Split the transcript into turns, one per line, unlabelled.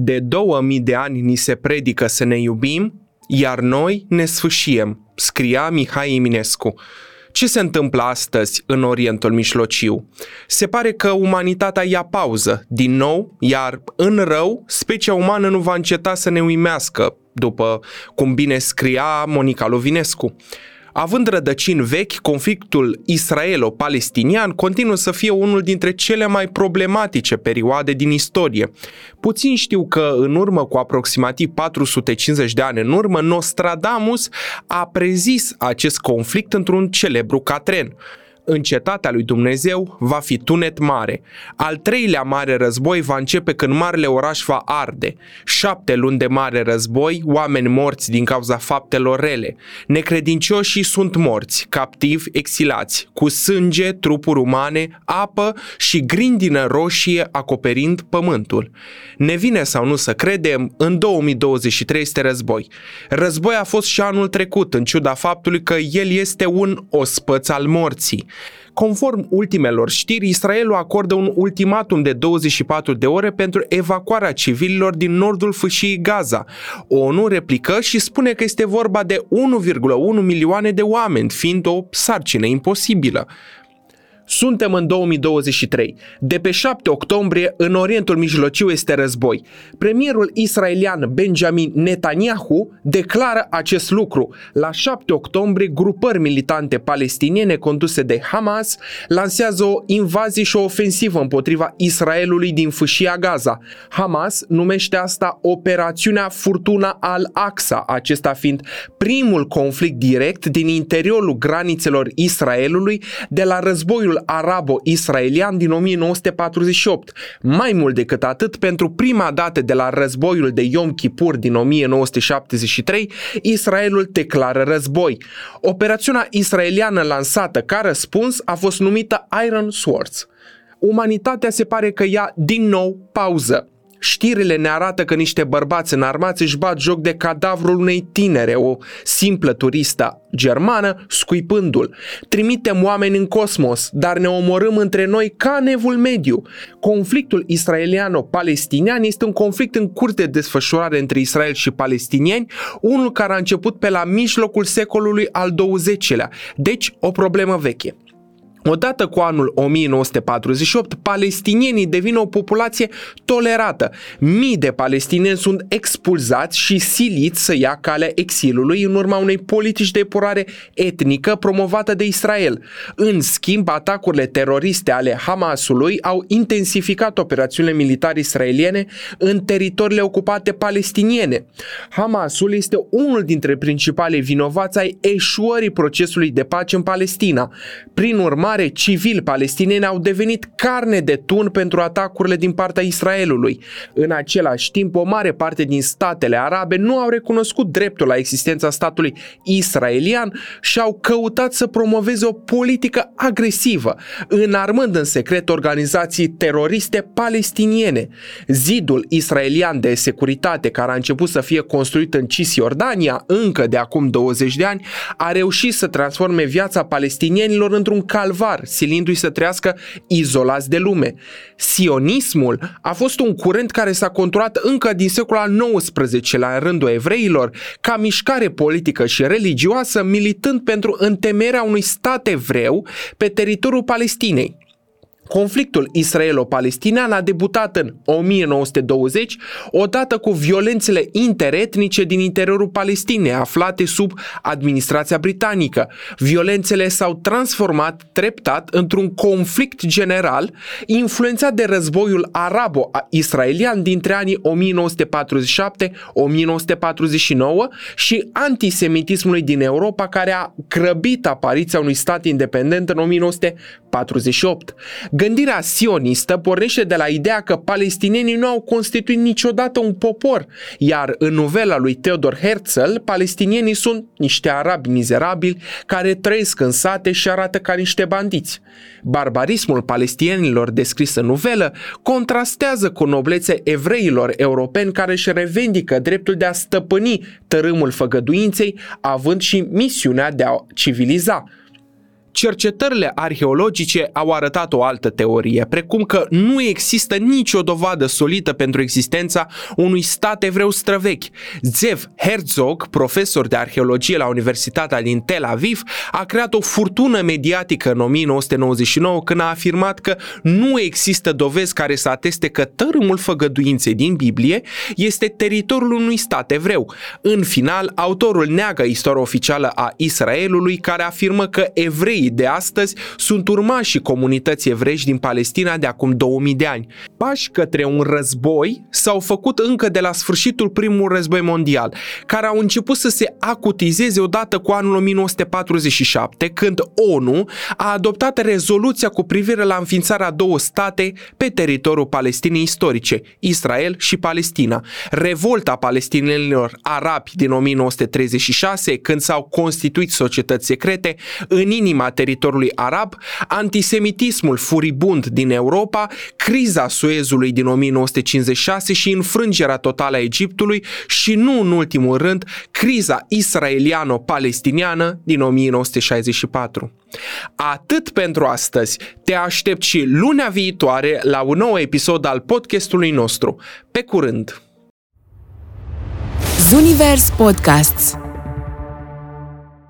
De 2000 de ani ni se predică să ne iubim, iar noi ne sfâșiem, scria Mihai Eminescu. Ce se întâmplă astăzi în Orientul Mijlociu? Se pare că umanitatea ia pauză, din nou, iar în rău, specia umană nu va înceta să ne uimească, după cum bine scria Monica Lovinescu. Având rădăcini vechi, conflictul israelo-palestinian continuă să fie unul dintre cele mai problematice perioade din istorie. Puțin știu că în urmă cu aproximativ 450 de ani în urmă, Nostradamus a prezis acest conflict într-un celebru catren în cetatea lui Dumnezeu va fi tunet mare. Al treilea mare război va începe când marele oraș va arde. Șapte luni de mare război, oameni morți din cauza faptelor rele. Necredincioșii sunt morți, captivi, exilați, cu sânge, trupuri umane, apă și grindină roșie acoperind pământul. Ne vine sau nu să credem, în 2023 este război. Război a fost și anul trecut, în ciuda faptului că el este un ospăț al morții. Conform ultimelor știri, Israelul acordă un ultimatum de 24 de ore pentru evacuarea civililor din nordul fâșiei Gaza. ONU replică și spune că este vorba de 1,1 milioane de oameni, fiind o sarcină imposibilă. Suntem în 2023. De pe 7 octombrie, în Orientul Mijlociu este război. Premierul israelian Benjamin Netanyahu declară acest lucru. La 7 octombrie, grupări militante palestiniene conduse de Hamas lansează o invazie și o ofensivă împotriva Israelului din fâșia Gaza. Hamas numește asta Operațiunea Furtuna al Aqsa, acesta fiind primul conflict direct din interiorul granițelor Israelului de la războiul arabo-israelian din 1948. Mai mult decât atât, pentru prima dată de la războiul de Yom Kippur din 1973, Israelul declară război. Operațiunea israeliană lansată ca răspuns a fost numită Iron Swords. Umanitatea se pare că ia din nou pauză. Știrile ne arată că niște bărbați înarmați își bat joc de cadavrul unei tinere, o simplă turistă germană, scuipându-l. Trimitem oameni în cosmos, dar ne omorâm între noi ca nevul mediu. Conflictul israeliano-palestinian este un conflict în curs de desfășurare între Israel și palestinieni, unul care a început pe la mijlocul secolului al XX-lea, deci o problemă veche. Odată cu anul 1948, palestinienii devin o populație tolerată. Mii de palestinieni sunt expulzați și siliți să ia calea exilului în urma unei politici de epurare etnică promovată de Israel. În schimb, atacurile teroriste ale Hamasului au intensificat operațiunile militare israeliene în teritoriile ocupate palestiniene. Hamasul este unul dintre principalii vinovați ai eșuării procesului de pace în Palestina. Prin urmare, urmare, civili palestineni au devenit carne de tun pentru atacurile din partea Israelului. În același timp, o mare parte din statele arabe nu au recunoscut dreptul la existența statului israelian și au căutat să promoveze o politică agresivă, înarmând în secret organizații teroriste palestiniene. Zidul israelian de securitate, care a început să fie construit în Cisjordania încă de acum 20 de ani, a reușit să transforme viața palestinienilor într-un calvar calvar, silindu-i să trăiască izolați de lume. Sionismul a fost un curent care s-a controlat încă din secolul al XIX-lea în rândul evreilor, ca mișcare politică și religioasă, militând pentru întemerea unui stat evreu pe teritoriul Palestinei. Conflictul israelo-palestinian a debutat în 1920, odată cu violențele interetnice din interiorul Palestinei, aflate sub administrația britanică. Violențele s-au transformat treptat într-un conflict general, influențat de războiul arabo-israelian dintre anii 1947-1949 și antisemitismului din Europa, care a grăbit apariția unui stat independent în 1948. Gândirea sionistă pornește de la ideea că palestinienii nu au constituit niciodată un popor, iar în novela lui Theodor Herzl, palestinienii sunt niște arabi mizerabili care trăiesc în sate și arată ca niște bandiți. Barbarismul palestinienilor descris în novelă contrastează cu noblețe evreilor europeni care își revendică dreptul de a stăpâni tărâmul făgăduinței, având și misiunea de a civiliza. Cercetările arheologice au arătat o altă teorie, precum că nu există nicio dovadă solidă pentru existența unui stat evreu străvechi. Zev Herzog, profesor de arheologie la Universitatea din Tel Aviv, a creat o furtună mediatică în 1999 când a afirmat că nu există dovezi care să ateste că tărâmul făgăduinței din Biblie este teritoriul unui stat evreu. În final, autorul neagă istoria oficială a Israelului care afirmă că evreii evreii de astăzi sunt urmașii comunității evrești din Palestina de acum 2000 de ani. Pași către un război s-au făcut încă de la sfârșitul primului război mondial, care au început să se acutizeze odată cu anul 1947, când ONU a adoptat rezoluția cu privire la înființarea două state pe teritoriul Palestinei istorice, Israel și Palestina. Revolta palestinenilor arabi din 1936, când s-au constituit societăți secrete, în inima teritoriului arab, antisemitismul furibund din Europa, criza Suezului din 1956 și înfrângerea totală a Egiptului și nu în ultimul rând criza israeliano-palestiniană din 1964. Atât pentru astăzi. Te aștept și lunea viitoare la un nou episod al podcastului nostru. Pe curând!
Zunivers Podcasts